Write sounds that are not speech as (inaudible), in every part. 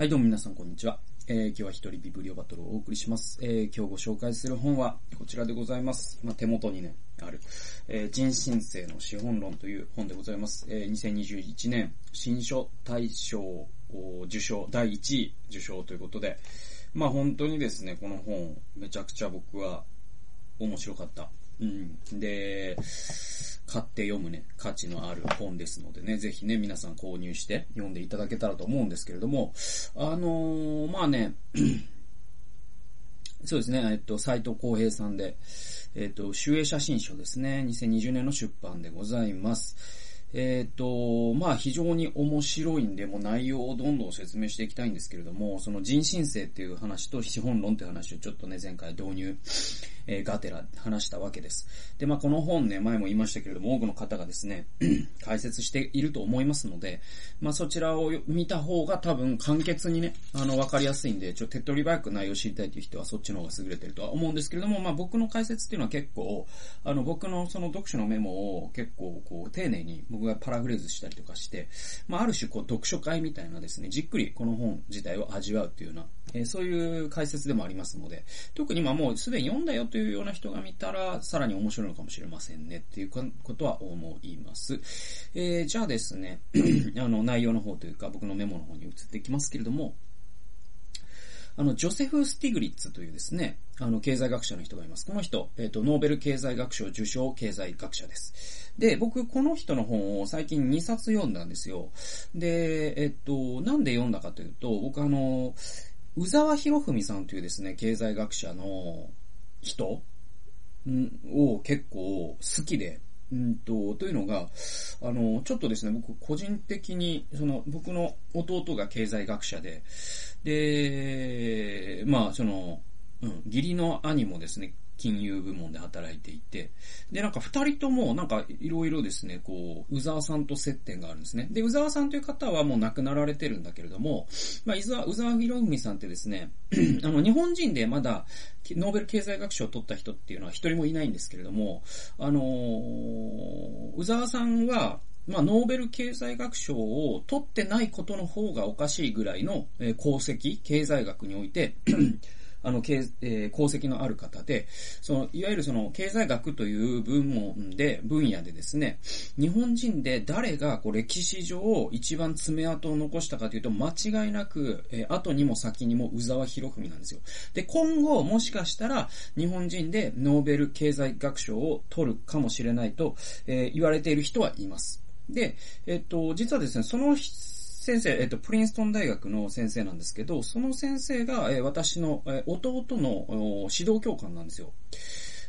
はい、どうも皆さんこんにちは。えー、今日は一人ビブリオバトルをお送りします。えー、今日ご紹介する本はこちらでございます。まあ、手元にね、ある、えー、人申請の資本論という本でございます。えー、2021年新書大賞受賞、第1位受賞ということで、まあ本当にですね、この本、めちゃくちゃ僕は面白かった。うん。で、買って読むね、価値のある本ですのでね、ぜひね、皆さん購入して読んでいただけたらと思うんですけれども、あのー、まあね、(clears throat) そうですね、えっと、斎藤浩平さんで、えっと、集英写真書ですね、2020年の出版でございます。えっ、と、まあ非常に面白いんで、もう内容をどんどん説明していきたいんですけれども、その人申請っていう話と資本論っていう話をちょっとね、前回導入、えー、ガテラ話したわけです。で、まあこの本ね、前も言いましたけれども、多くの方がですね、(clears throat) 解説していると思いますので、まあそちらを見た方が多分簡潔にね、あの、わかりやすいんで、ちょ手っ取り早く内容を知りたいという人はそっちの方が優れてるとは思うんですけれども、まあ僕の解説っていうのは結構、あの、僕のその読書のメモを結構こう、丁寧に僕がパラフレーズしたりとかして、まあ、ある種こう読書会みたいなですね、じっくりこの本自体を味わうっていうような、えー、そういう解説でもありますので、特にまもうすでに読んだよというような人が見たら、さらに面白いのかもしれませんねっていうことは思います。えー、じゃあですね、(clears throat) あの内容の方というか僕のメモの方に移っていきますけれども、あの、ジョセフ・スティグリッツというですね、あの、経済学者の人がいます。この人、えっ、ー、と、ノーベル経済学賞受賞経済学者です。で、僕、この人の本を最近2冊読んだんですよ。で、えっ、と、なんで読んだかというと、僕あの、宇沢博文さんというですね、経済学者の人を結構好きで、うんと、というのが、あの、ちょっとですね、僕個人的に、その、僕の弟が経済学者で、で、まあ、その、うん、義理の兄もですね、金融部門で働いていて、で、なんか二人とも、なんかいろいろですね、こう、宇沢さんと接点があるんですね。で、宇沢さんという方はもう亡くなられてるんだけれども、まあ、伊沢、宇沢博文さんってですね、(clears throat) あの、日本人でまだ、ノーベル経済学賞を取った人っていうのは一人もいないんですけれども、あのー、宇沢さんは、まあ、ノーベル経済学賞を取ってないことの方がおかしいぐらいの、え功績、経済学において (clears throat) あの、えー、功績のある方で、その、いわゆるその、経済学という部門で、分野でですね、日本人で誰が、こう、歴史上一番爪痕を残したかというと、間違いなく、えー、後にも先にも宇沢博文なんですよ。で、今後、もしかしたら、日本人でノーベル経済学賞を取るかもしれないと、えー、言われている人はいます。で、えっと、実はですね、その先生、えっと、プリンストン大学の先生なんですけど、その先生が、え私の、え弟の指導教官なんですよ。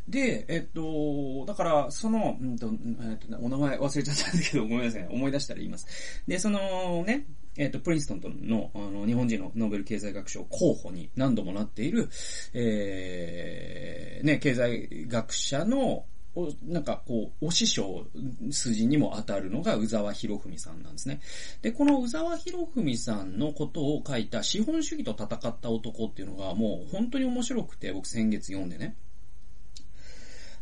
で、えっと、だから、その、うんと、えっと、お名前忘れちゃったんだけど、ごめんなさい。思い出したら言います。で、そのね、えっと、プリンストンの、あの、日本人のノーベル経済学賞候補に何度もなっている、えー、ね、経済学者の、お、なんかこう、お師匠筋にも当たるのが宇沢博文さんなんですね。で、この宇沢博文さんのことを書いた資本主義と戦った男っていうのがもう本当に面白くて、僕先月読んでね。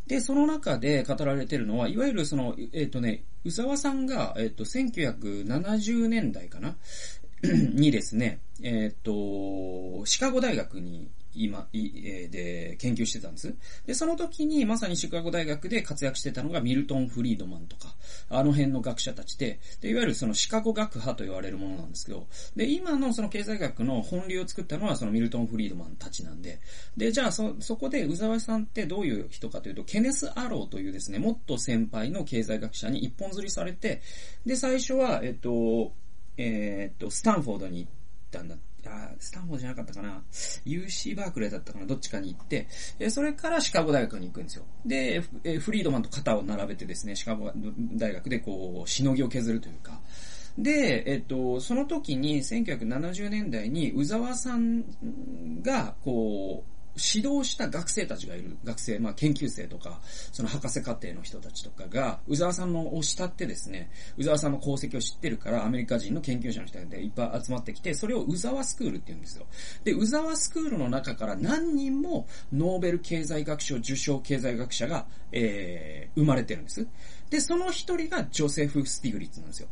で、その中で語られてるのは、いわゆるその、えっ、ー、とね、宇沢さんが、えっ、ー、と、1970年代かな？にですね、えっ、ー、と、シカゴ大学に今、えで研究してたんです。で、その時にまさにシカゴ大学で活躍してたのがミルトン・フリードマンとか、あの辺の学者たちで、で、いわゆるそのシカゴ学派と言われるものなんですけど、で、今のその経済学の本流を作ったのはそのミルトン・フリードマンたちなんで、で、じゃあそ、そこで宇沢さんってどういう人かというと、ケネス・アローというですね、もっと先輩の経済学者に一本釣りされて、で、最初は、えっと、えー、っと、スタンフォードに行ったんだあ、スタンフォードじゃなかったかな ?UC バークレーだったかなどっちかに行って、えそれからシカゴ大学に行くんですよ。で、えフリードマンと肩を並べてですね、シカゴ大学でこう、しのぎを削るというか、で、えっと、その時に1970年代に宇沢さんが、こう、指導した学生たちがいる、学生、まあ研究生とか、その博士課程の人たちとかが、宇沢さんのを慕ってですね、宇沢さんの功績を知ってるから、アメリカ人の研究者の人でいっぱい集まってきて、それを宇沢スクールって言うんですよ。で、宇沢スクールの中から何人もノーベル経済学賞受賞経済学者が、えー、生まれてるんです。で、その一人がジョセフ・スティグリッツなんですよ。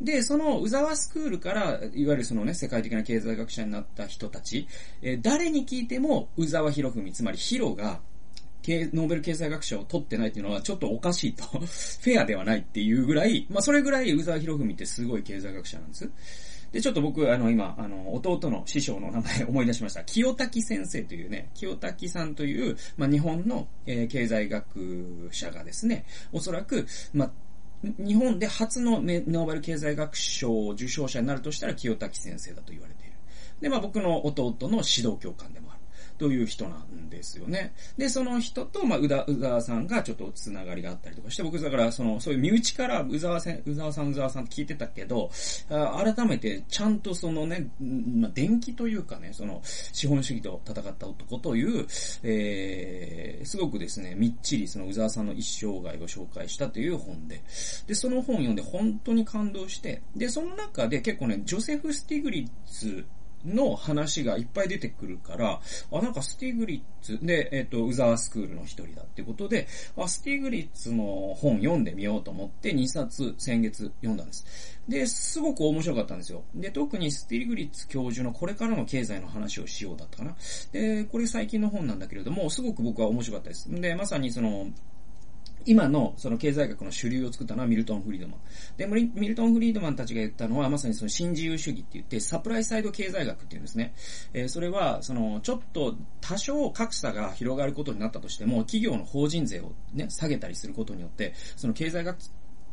で、その宇沢スクールから、いわゆるそのね、世界的な経済学者になった人たち、えー、誰に聞いても、宇沢博文、つまりヒロが、ノーベル経済学賞を取ってないっていうのはちょっとおかしいと。(laughs) フェアではないっていうぐらい、まあそれぐらい宇沢博文ってすごい経済学者なんです。で、ちょっと僕、あの、今、あの、弟の師匠の名前を (laughs) 思い出しました。清滝先生というね、清滝さんという、まあ、日本の、えー、経済学者がですね、おそらく、まあ、日本で初のノーベル経済学賞受賞者になるとしたら清滝先生だと言われている。で、まあ僕の弟の指導教官でも。という人なんですよね。で、その人と、まあ、宇田、宇沢さんがちょっとつながりがあったりとかして、僕だから、その、そういう身内から宇沢さん、宇沢さん、宇沢さんって聞いてたけど、改めてちゃんとそのね、まあ、電気というかね、その、資本主義と戦った男という、えー、すごくですね、みっちりその宇沢さんの一生涯を紹介したという本で、で、その本読んで本当に感動して、で、その中で結構ね、ジョセフ・スティグリッツの話がいっぱい出てくるから、あ、なんかスティグリッツで、えっ、ー、と、宇沢スクールの一人だってことで、あ、スティグリッツの本読んでみようと思って2冊先月読んだんです。で、すごく面白かったんですよ。で、特にスティグリッツ教授のこれからの経済の話をしようだったかな。で、これ最近の本なんだけれども、すごく僕は面白かったです。で、まさにその、今のその経済学の主流を作ったのはミルトン・フリードマン。で、ミルトン・フリードマンたちが言ったのはまさにその新自由主義って言ってサプライサイド経済学っていうんですね。えー、それは、その、ちょっと多少格差が広がることになったとしても、企業の法人税をね、下げたりすることによって、その経済学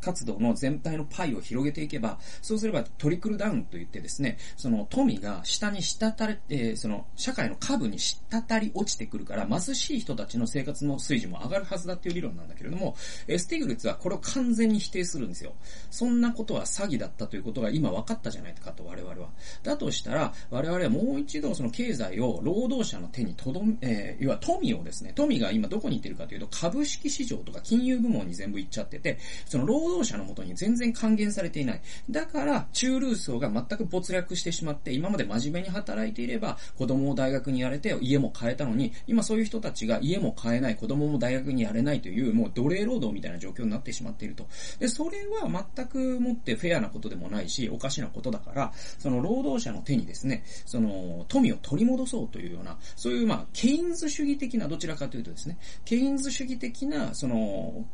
活動の全体のパイを広げていけば、そうすればトリクルダウンと言ってですね、その富が下に滴れ、えー、その社会の株に滴り落ちてくるから、貧しい人たちの生活の水準も上がるはずだっていう理論なんだけれども、えスティグルツはこれを完全に否定するんですよ。そんなことは詐欺だったということが今分かったじゃないかと我々は。だとしたら、我々はもう一度その経済を労働者の手にとどめ、えー、要は富をですね、富が今どこに行ってるかというと株式市場とか金融部門に全部行っちゃってて、その労働者のもとに全然還元されていない。だから、中流層が全く没落してしまって、今まで真面目に働いていれば、子供を大学にやれて、家も買えたのに、今そういう人たちが家も買えない、子供も大学にやれないという、もう奴隷労働みたいな状況になってしまっていると。で、それは全くもってフェアなことでもないし、おかしなことだから、その労働者の手にですね、その、富を取り戻そうというような、そういうまあ、ケインズ主義的な、どちらかというとですね、ケインズ主義的な、その、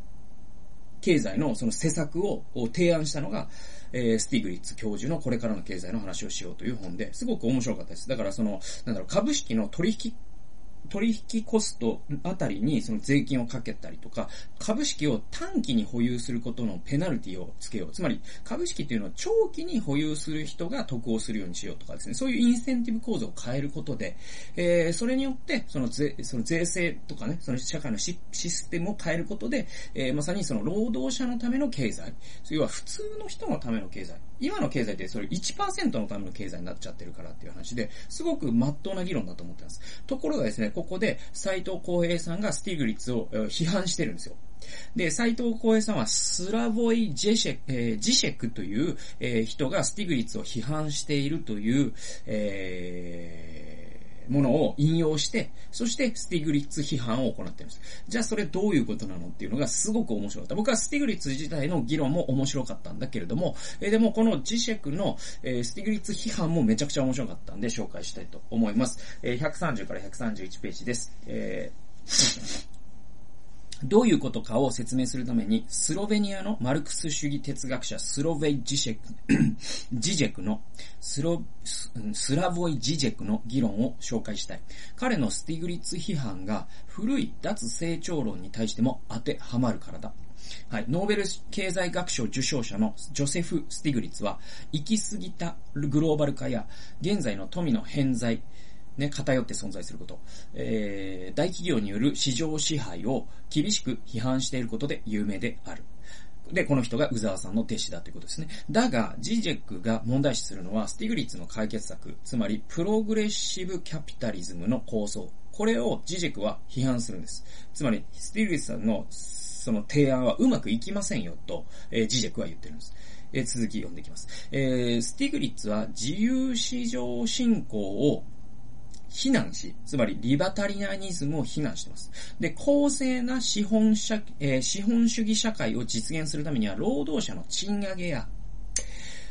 経済のその施策を提案したのが、えー、スティグリッツ教授のこれからの経済の話をしようという本で、すごく面白かったです。だからその、なんだろう、株式の取引取引コストあたりにその税金をかけたりとか、株式を短期に保有することのペナルティをつけよう。つまり、株式っていうのは長期に保有する人が得をするようにしようとかですね、そういうインセンティブ構造を変えることで、えー、それによって、その税、その税制とかね、その社会のシステムを変えることで、えー、まさにその労働者のための経済、要は普通の人のための経済、今の経済ってそれ1%のための経済になっちゃってるからっていう話で、すごく真っ当な議論だと思ってます。ところがですね、ここで斎藤浩平さんがスティグリッツを批判してるんですよ。で、斎藤幸平さんはスラボイ・ジェシェ、えー、ジシェクという、えー、人がスティグリッツを批判しているという、えーものを引用して、そしてスティグリッツ批判を行っています。じゃあそれどういうことなのっていうのがすごく面白かった。僕はスティグリッツ自体の議論も面白かったんだけれども、えー、でもこのジシェクの、えー、スティグリッツ批判もめちゃくちゃ面白かったんで紹介したいと思います。えー、130から131ページです。えーどういうことかを説明するために、スロベニアのマルクス主義哲学者スロベイ・ジシェク、(clears throat) ジジェクの、スロ、スラボイ・ジジェクの議論を紹介したい。彼のスティグリッツ批判が古い脱成長論に対しても当てはまるからだ。はい。ノーベル経済学賞受賞者のジョセフ・スティグリッツは、行き過ぎたグローバル化や、現在の富の偏在、ね、偏って存在すること、えー、大企業による市場支配を厳しく批判していることで有名である。で、この人が宇沢さんの弟子だということですね。だが、ジジェックが問題視するのは、スティグリッツの解決策、つまり、 progressive capitalism の構想。これをジジェックは批判するんです。つまり、スティグリッツさんのその提案はうまくいきませんよと、えー、ジジェックは言ってるんです。えー、続き読んでいきます。えー、スティグリッツは自由市場進行を非難し、つまりリバタリアニズムを非難しています。で、公正な資本社、えー、資本主義社会を実現するためには、労働者の賃上げや、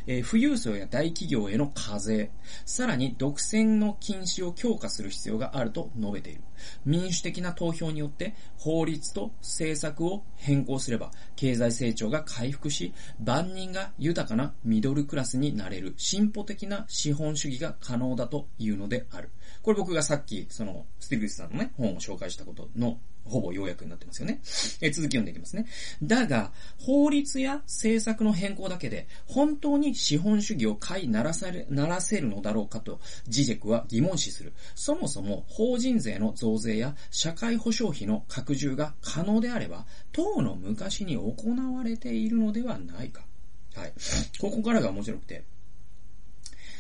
えー、富裕層や大企業への課税、さらに独占の禁止を強化する必要があると述べている。民主的な投票によって法律と政策を変更すれば、経済成長が回復し、万人が豊かなミドルクラスになれる進歩的な資本主義が可能だというのである。これ僕がさっき、その、スティグリスさんのね、本を紹介したことのほぼ要約になってますよね。え続き読んでいきますね。だが、法律や政策の変更だけで、本当に資本主義を飼いならされ、ならせるのだろうかと、ジジェクは疑問視する。そもそも、法人税の増税や社会保障費の拡充が可能であれば、当の昔に行われているのではないか。はい。ここからが面白くて、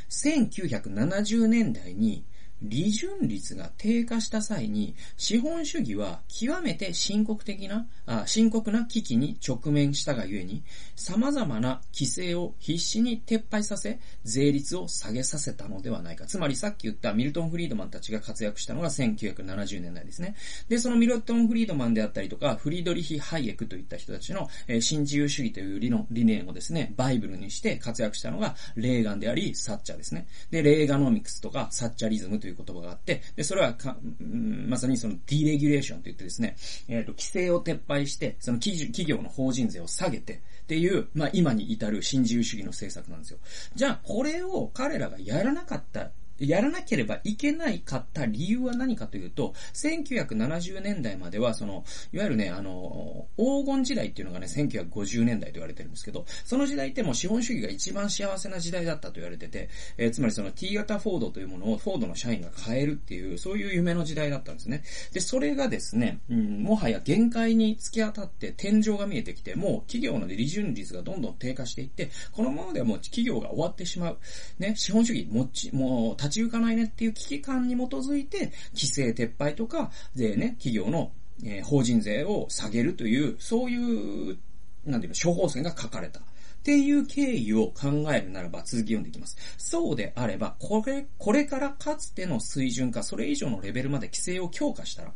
1970年代に、利潤率が低下した際に、資本主義は極めて深刻的な、あ深刻な危機に直面したがゆえに、様々な規制を必死に撤廃させ、税率を下げさせたのではないか。つまりさっき言ったミルトン・フリードマンたちが活躍したのが1970年代ですね。で、そのミルトン・フリードマンであったりとか、フリードリヒ・ハイエクといった人たちの、えー、新自由主義という理論理念をですね、バイブルにして活躍したのがレーガンであり、サッチャーですね。で、レーガノミクスとかサッチャリズムとという言葉があって、で、それはか、まさにそのディレギュレーションと言ってですね、えっ、ー、と、規制を撤廃して、その企業の法人税を下げて、っていう、まあ今に至る新自由主義の政策なんですよ。じゃあ、これを彼らがやらなかったやらなければいけないかった理由は何かというと、1970年代までは、その、いわゆるね、あの、黄金時代っていうのがね、1950年代と言われてるんですけど、その時代ってもう資本主義が一番幸せな時代だったと言われてて、えー、つまりその T 型フォードというものをフォードの社員が買えるっていう、そういう夢の時代だったんですね。で、それがですね、うん、もはや限界に突き当たって天井が見えてきて、もう企業の利潤率がどんどん低下していって、このままではもう企業が終わってしまう。ね、資本主義もち、もう、立ち行かないねっていう危機感に基づいて、規制撤廃とか、税ね、企業の、えー、法人税を下げるという、そういう、なんていうの、処方箋が書かれた。っていう経緯を考えるならば続き読んでいきます。そうであれば、これ、これからかつての水準か、それ以上のレベルまで規制を強化したら、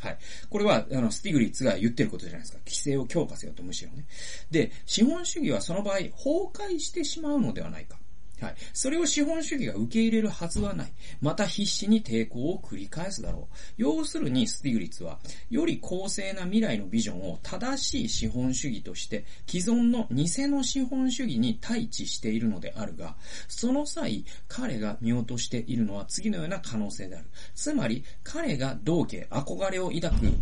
はい。これは、あの、スティグリッツが言ってることじゃないですか。規制を強化せよと、むしろね。で、資本主義はその場合、崩壊してしまうのではないか。はい。それを資本主義が受け入れるはずはない。また必死に抵抗を繰り返すだろう。要するに、スティグリッツは、より公正な未来のビジョンを正しい資本主義として、既存の偽の資本主義に対峙しているのであるが、その際、彼が見落としているのは次のような可能性である。つまり、彼が同家、憧れを抱く、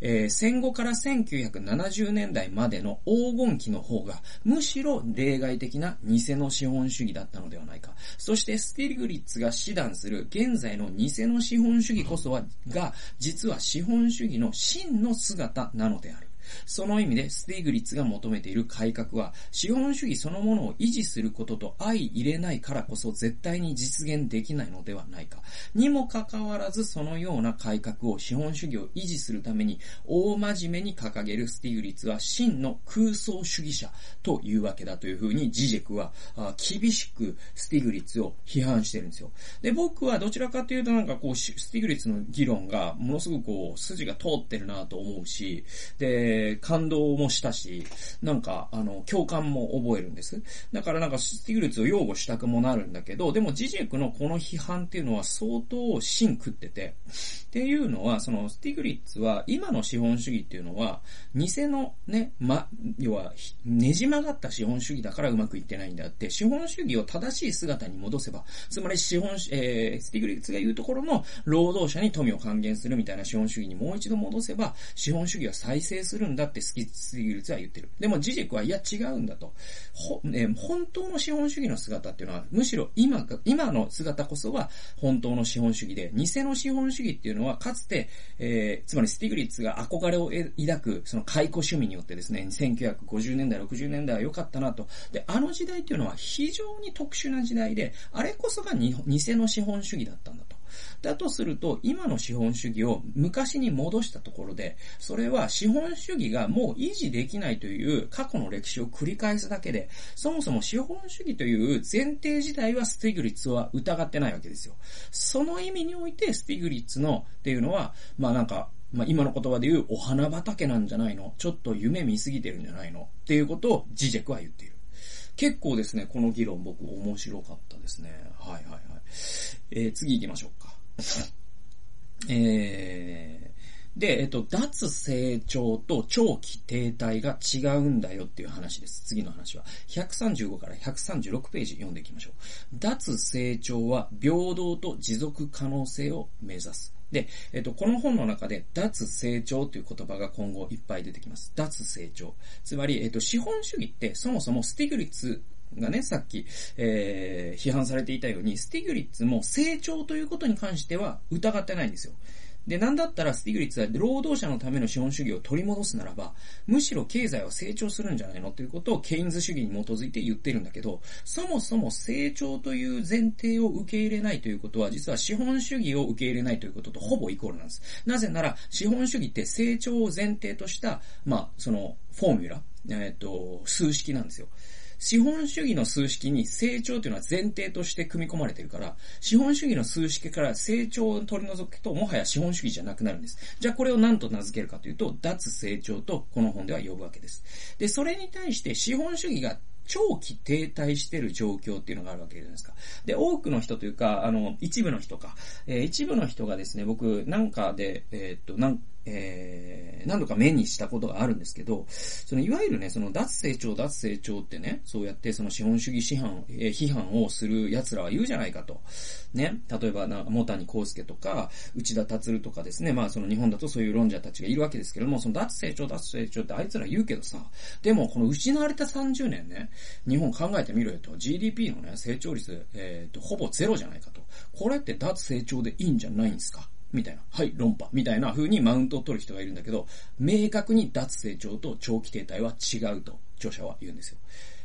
えー、戦後から1970年代までの黄金期の方が、むしろ例外的な偽の資本主義だったののではないか。そしてスティグリッツが指導する現在の偽の資本主義こそは、が、実は資本主義の真の姿なのである。その意味でスティグリッツが求めている改革は、資本主義そのものを維持することと相容れないからこそ絶対に実現できないのではないか。にもかかわらずそのような改革を資本主義を維持するために大真面目に掲げるスティグリッツは真の空想主義者というわけだというふうにジジェクは厳しくスティグリッツを批判してるんですよ。で、僕はどちらかというとなんかこう、スティグリッツの議論がものすごくこう、筋が通ってるなと思うし、で、えー、感動もしたし、なんか、あの、共感も覚えるんです。だからなんか、スティグリッツを擁護したくもなるんだけど、でもジジェクのこの批判っていうのは相当芯食ってて、っていうのは、その、スティグリッツは、今の資本主義っていうのは、偽のね、ま、要は、ねじ曲がった資本主義だからうまくいってないんであって、資本主義を正しい姿に戻せば、つまり資本、えー、スティグリッツが言うところの、労働者に富を還元するみたいな資本主義にもう一度戻せば、資本主義は再生するるんだってスティグリッツは言ってる。でもジジェクはいや違うんだと。ほ、ね、本当の資本主義の姿っていうのは、むしろ今、今の姿こそが本当の資本主義で、偽の資本主義っていうのはかつて、えー、つまりスティグリッツが憧れを抱く、その解雇趣味によってですね、1950年代、60年代は良かったなと。で、あの時代っていうのは非常に特殊な時代で、あれこそが偽の資本主義だったんだと。だとすると、今の資本主義を昔に戻したところで、それは資本主義がもう維持できないという過去の歴史を繰り返すだけで、そもそも資本主義という前提自体はスティグリッツは疑ってないわけですよ。その意味においてスティグリッツのっていうのは、まあなんか、まあ今の言葉で言うお花畑なんじゃないのちょっと夢見すぎてるんじゃないのっていうことをジジェクは言っている。結構ですね、この議論僕面白かったですね。はいはいはい。えー、次行きましょうか。(laughs) えー、で、えっと、脱成長と長期停滞が違うんだよっていう話です。次の話は。135から136ページ読んでいきましょう。脱成長は平等と持続可能性を目指す。で、えっと、この本の中で、脱成長という言葉が今後いっぱい出てきます。脱成長。つまり、えっと、資本主義ってそもそもスティグリッツがね、さっき、えー、批判されていたように、スティグリッツも成長ということに関しては疑ってないんですよ。で、なんだったらスティグリッツは労働者のための資本主義を取り戻すならば、むしろ経済は成長するんじゃないのということをケインズ主義に基づいて言ってるんだけど、そもそも成長という前提を受け入れないということは、実は資本主義を受け入れないということとほぼイコールなんです。なぜなら、資本主義って成長を前提とした、まあ、その、フォーミュラ、えっ、ー、と、数式なんですよ。資本主義の数式に成長というのは前提として組み込まれているから、資本主義の数式から成長を取り除くと、もはや資本主義じゃなくなるんです。じゃあこれを何と名付けるかというと、脱成長とこの本では呼ぶわけです。で、それに対して資本主義が長期停滞してる状況っていうのがあるわけじゃないですか。で、多くの人というか、あの、一部の人か、えー、一部の人がですね、僕、なんかで、えー、っと、なん、えー、何度か目にしたことがあるんですけど、そのいわゆるね、その脱成長、脱成長ってね、そうやってその資本主義批判、えー、批判をする奴らは言うじゃないかと。ね、例えばな、モタニコウスケとか、内田達とかですね、まあその日本だとそういう論者たちがいるわけですけども、その脱成長、脱成長ってあいつら言うけどさ、でもこの失われた30年ね、日本考えてみろよと、GDP のね、成長率、えっ、と、ほぼゼロじゃないかと。これって脱成長でいいんじゃないんですかみたいな。はい、論破。みたいな風にマウントを取る人がいるんだけど、明確に脱成長と長期停滞は違うと、著者は言うんですよ。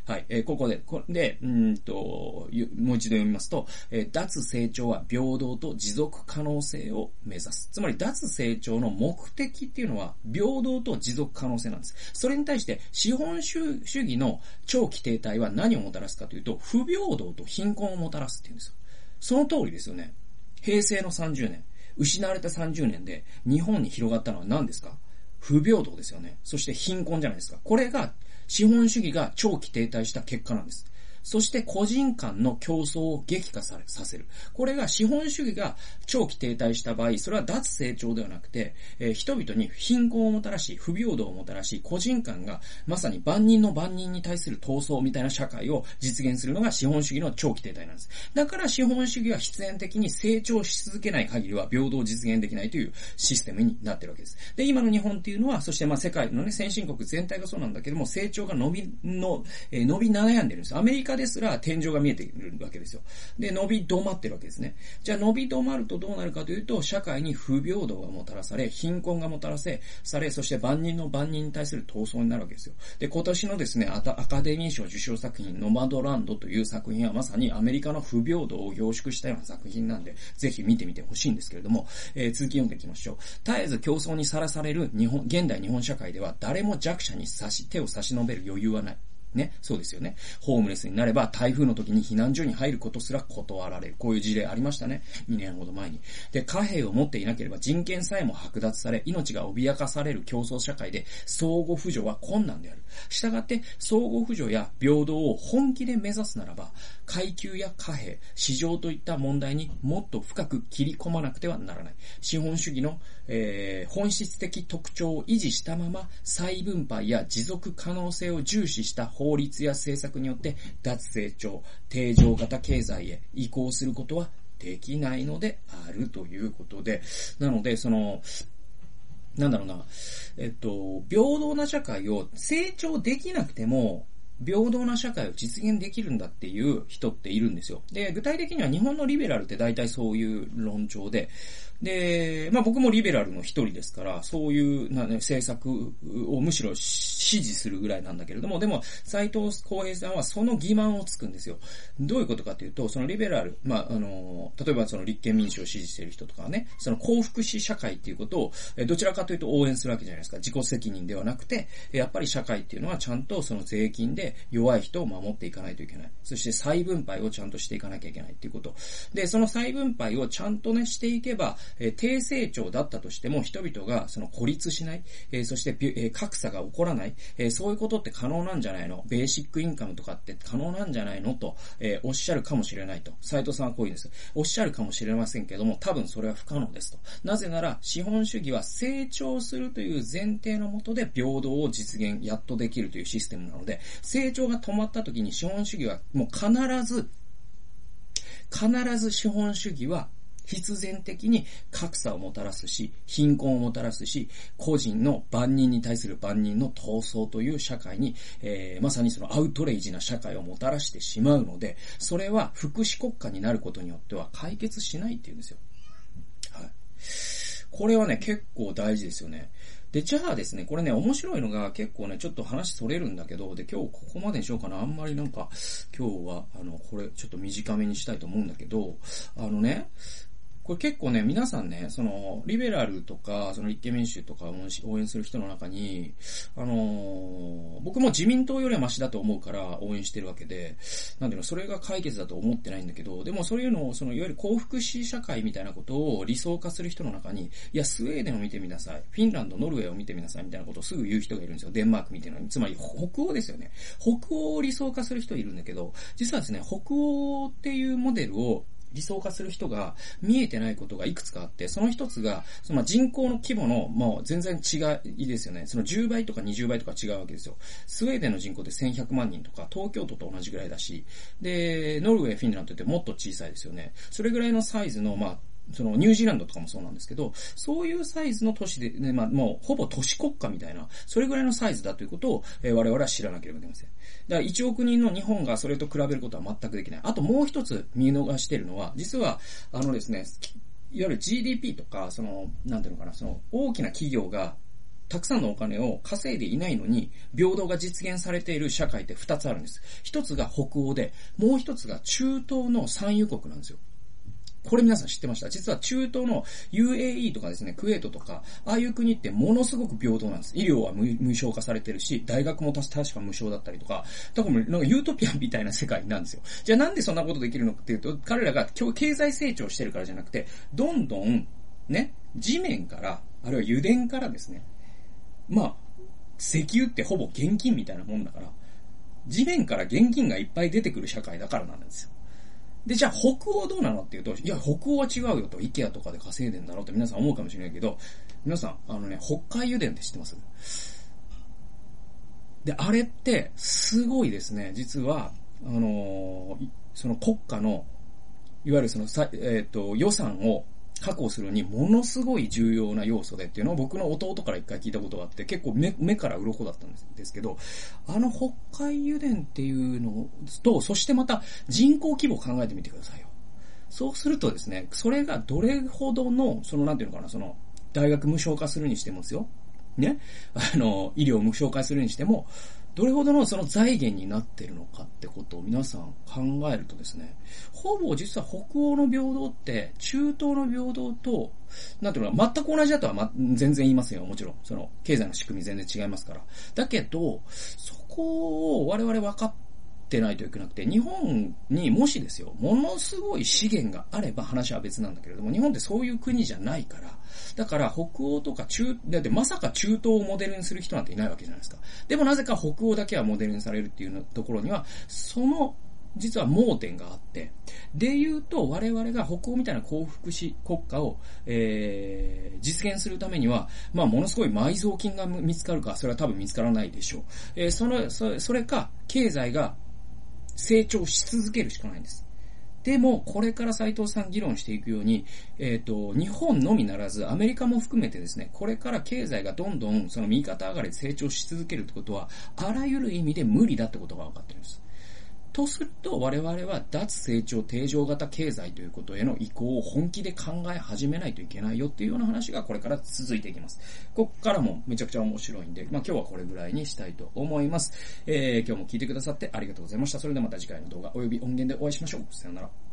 はい。えー、ここで、こで、うんと、もう一度読みますと、えー、脱成長は平等と持続可能性を目指す。つまり、脱成長の目的っていうのは、平等と持続可能性なんです。それに対して、資本主義の長期停滞は何をもたらすかというと、不平等と貧困をもたらすっていうんですよ。その通りですよね。平成の30年。失われた30年で日本に広がったのは何ですか？不平等ですよね。そして貧困じゃないですか。これが資本主義が長期停滞した結果なんです。そして個人間の競争を激化させる。これが資本主義が長期停滞した場合、それは脱成長ではなくて、えー、人々に貧困をもたらし、不平等をもたらし、個人間がまさに万人の万人に対する闘争みたいな社会を実現するのが資本主義の長期停滞なんです。だから資本主義は必然的に成長し続けない限りは平等を実現できないというシステムになってるわけです。で、今の日本っていうのは、そしてまあ世界のね、先進国全体がそうなんだけども、成長が伸び、の、えー、伸び悩んでるんです。アメリカですら天井が見えてるわけですよ。で、伸び止まってるわけですね。じゃあ伸び止まるとどうなるかというと、社会に不平等がもたらされ、貧困がもたらせ、され、そして万人の万人に対する闘争になるわけですよ。で、今年のですね、アカデミー賞受賞作品、ノマドランドという作品はまさにアメリカの不平等を凝縮したような作品なんで、ぜひ見てみてほしいんですけれども、えー、続き読んでいきましょう。絶えず競争にさらされる日本、現代日本社会では誰も弱者に差し、手を差し伸べる余裕はない。ね。そうですよね。ホームレスになれば台風の時に避難所に入ることすら断られる。こういう事例ありましたね。2年ほど前に。で、貨幣を持っていなければ人権さえも剥奪され、命が脅かされる競争社会で相互扶助は困難である。したがって、相互扶助や平等を本気で目指すならば、階級や貨幣、市場といった問題にもっと深く切り込まなくてはならない。資本主義の、えー、本質的特徴を維持したまま、再分配や持続可能性を重視した法律や政策によって脱成長、定常型経済へ移行することはできないのであるということで、なので、その、なんだろうな、えっと、平等な社会を成長できなくても、平等な社会を実現できるんだっていう人っているんですよ。で、具体的には日本のリベラルって大体そういう論調で、で、まあ僕もリベラルの一人ですから、そういうな、政策をむしろ支持するぐらいなんだけれども、でも、斎藤浩平さんはその欺瞞をつくんですよ。どういうことかというと、そのリベラル、まあ、あの、例えばその立憲民主を支持している人とかはね、その幸福祉社会っていうことを、どちらかというと応援するわけじゃないですか。自己責任ではなくて、やっぱり社会っていうのはちゃんとその税金でで弱い人を守っていかないといけない。そして再分配をちゃんとしていかなきゃいけないっていうこと。で、その再分配をちゃんとね、していけば、えー、低成長だったとしても人々がその孤立しない、えー、そして、えー、格差が起こらない、えー、そういうことって可能なんじゃないの？ベーシックインカムとかって可能なんじゃないの？と、えー、おっしゃるかもしれないと。斉藤さんはこういうんです。おっしゃるかもしれませんけども、多分それは不可能ですと。なぜなら、資本主義は成長するという前提のもとで平等を実現、やっとできるというシステムなので、成長が止まった時に資本主義はもう必ず、必ず資本主義は必然的に格差をもたらすし、貧困をもたらすし、個人の万人に対する万人の闘争という社会に、えー、まさにそのアウトレイジな社会をもたらしてしまうので、それは福祉国家になることによっては解決しないっていうんですよ。はい。これはね、結構大事ですよね。で、じゃあですね、これね、面白いのが結構ね、ちょっと話それるんだけど、で、今日ここまでにしようかな。あんまりなんか、今日は、あの、これちょっと短めにしたいと思うんだけど、あのね、これ結構ね、皆さんね、その、リベラルとか、その立憲民主とかを応援する人の中に、あのー、僕も自民党よりはマシだと思うから応援してるわけで、なんていうの、それが解決だと思ってないんだけど、でもそういうのを、その、いわゆる幸福視社会みたいなことを理想化する人の中に、いや、スウェーデンを見てみなさい。フィンランド、ノルウェーを見てみなさいみたいなことをすぐ言う人がいるんですよ。デンマーク見てるのに。つまり、北欧ですよね。北欧を理想化する人いるんだけど、実はですね、北欧っていうモデルを理想化する人が見えてないことがいくつかあって、その一つが、その人口の規模の、もう全然違いですよね。その10倍とか20倍とか違うわけですよ。スウェーデンの人口って1100万人とか、東京都と同じぐらいだし、で、ノルウェー、フィンランドってもっと小さいですよね。それぐらいのサイズの、まあ、そのニュージーランドとかもそうなんですけど、そういうサイズの都市で、ね、まあもうほぼ都市国家みたいな、それぐらいのサイズだということを、えー、我々は知らなければいけません。だから1億人の日本がそれと比べることは全くできない。あともう一つ見逃してるのは、実は、あのですね、いわゆる GDP とか、その、なんていうのかな、その大きな企業がたくさんのお金を稼いでいないのに、平等が実現されている社会って二つあるんです。一つが北欧で、もう一つが中東の産油国なんですよ。これ皆さん知ってました？実は中東の UAE とかですね、クウェートとか、ああいう国ってものすごく平等なんです。医療は無償化されてるし、大学も確か無償だったりとか、だからなんかユートピアみたいな世界なんですよ。じゃあなんでそんなことできるのかっていうと、彼らが今日経済成長してるからじゃなくて、どんどん、ね、地面から、あるいは油田からですね、まあ、石油ってほぼ現金みたいなもんだから、地面から現金がいっぱい出てくる社会だからなんですよ。で、じゃあ北欧どうなのっていうと、いや、北欧は違うよと、イケアとかで稼いでんだろうって皆さん思うかもしれないけど、皆さん、あのね、北海油田って知ってます？で、あれって、すごいですね、実は、あのー、その国家の、いわゆるそのさ、えっ、ー、と、予算を確保するにものすごい重要な要素でっていうのを僕の弟から一回聞いたことがあって結構目目から鱗だったんですけど、あの北海油田っていうのと、そしてまた人口規模を考えてみてくださいよ。そうするとですね、それがどれほどの、そのなんていうのかな、その、大学無償化するにしてもですよ。ね。あの、医療無償化するにしても、どれほどのその財源になってるのかってことを皆さん考えるとですね、ほぼ実は北欧の平等って中東の平等と、なんていうのか、全く同じだとは、ま、全然言いませんよ、もちろん。その、経済の仕組み全然違いますから。だけど、そこを我々分かってってないといけなくて、日本にもしですよ、ものすごい資源があれば話は別なんだけれども、日本ってそういう国じゃないから、だから北欧とか中、だってまさか中東をモデルにする人なんていないわけじゃないですか。でもなぜか北欧だけはモデルにされるっていうところには、その実は盲点があって、で言うと、我々が北欧みたいな幸福し国家を、えー、実現するためには、まあ、ものすごい埋蔵金が見つかるか、それは多分見つからないでしょう。えー、その、そそれか、経済が成長し続けるしかないんです。でも、これから斎藤さん議論していくように、えっ、ー、と、日本のみならず、アメリカも含めてですね、これから経済がどんどん、その右肩上がりで成長し続けるってことは、あらゆる意味で無理だってことが分かってるんです。とすると、我々は脱成長定常型経済ということへの移行を本気で考え始めないといけないよっていうような話がこれから続いていきます。こっからもめちゃくちゃ面白いんで、まあ今日はこれぐらいにしたいと思います。えー、今日も聞いてくださってありがとうございました。それではまた次回の動画及び音源でお会いしましょう。さよなら。